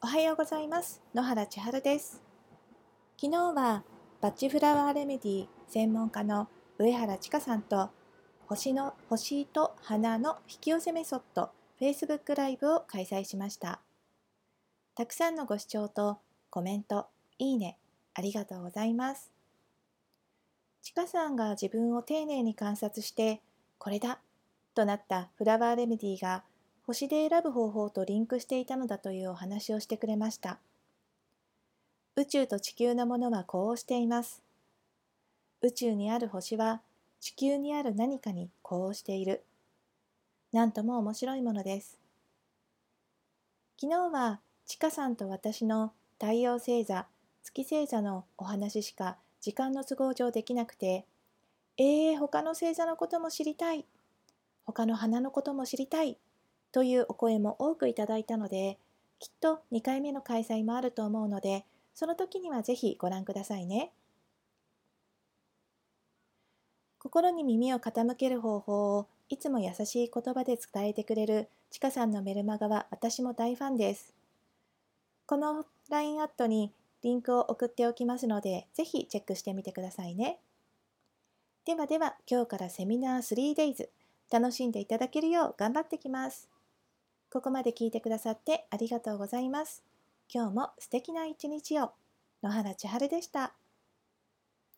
おはようございます。野原千春です。昨日はバッチフラワーレメディ専門家の上原千佳さんと星の星と花の引き寄せメソッド Facebook ライブを開催しました。たくさんのご視聴とコメントいいねありがとうございます。千佳さんが自分を丁寧に観察してこれだとなったフラワーレメディが星で選ぶ方法とリンクしていたのだというお話をしてくれました。宇宙と地球のものはこうしています。宇宙にある星は地球にある何かにこうしている。なんとも面白いものです。昨日はちかさんと私の太陽星座、月星座のお話しか時間の都合上できなくて、えー、他の星座のことも知りたい。他の花のことも知りたいというお声も多くいただいたので、きっと2回目の開催もあると思うので、その時にはぜひご覧くださいね。心に耳を傾ける方法をいつも優しい言葉で伝えてくれるちかさんのメルマガは私も大ファンです。この LINE アットにリンクを送っておきますので、ぜひチェックしてみてくださいね。ではでは、今日からセミナー 3days 楽しんでいただけるよう頑張ってきます。ここまで聞いてくださってありがとうございます。今日も素敵な一日を。野原千春でした。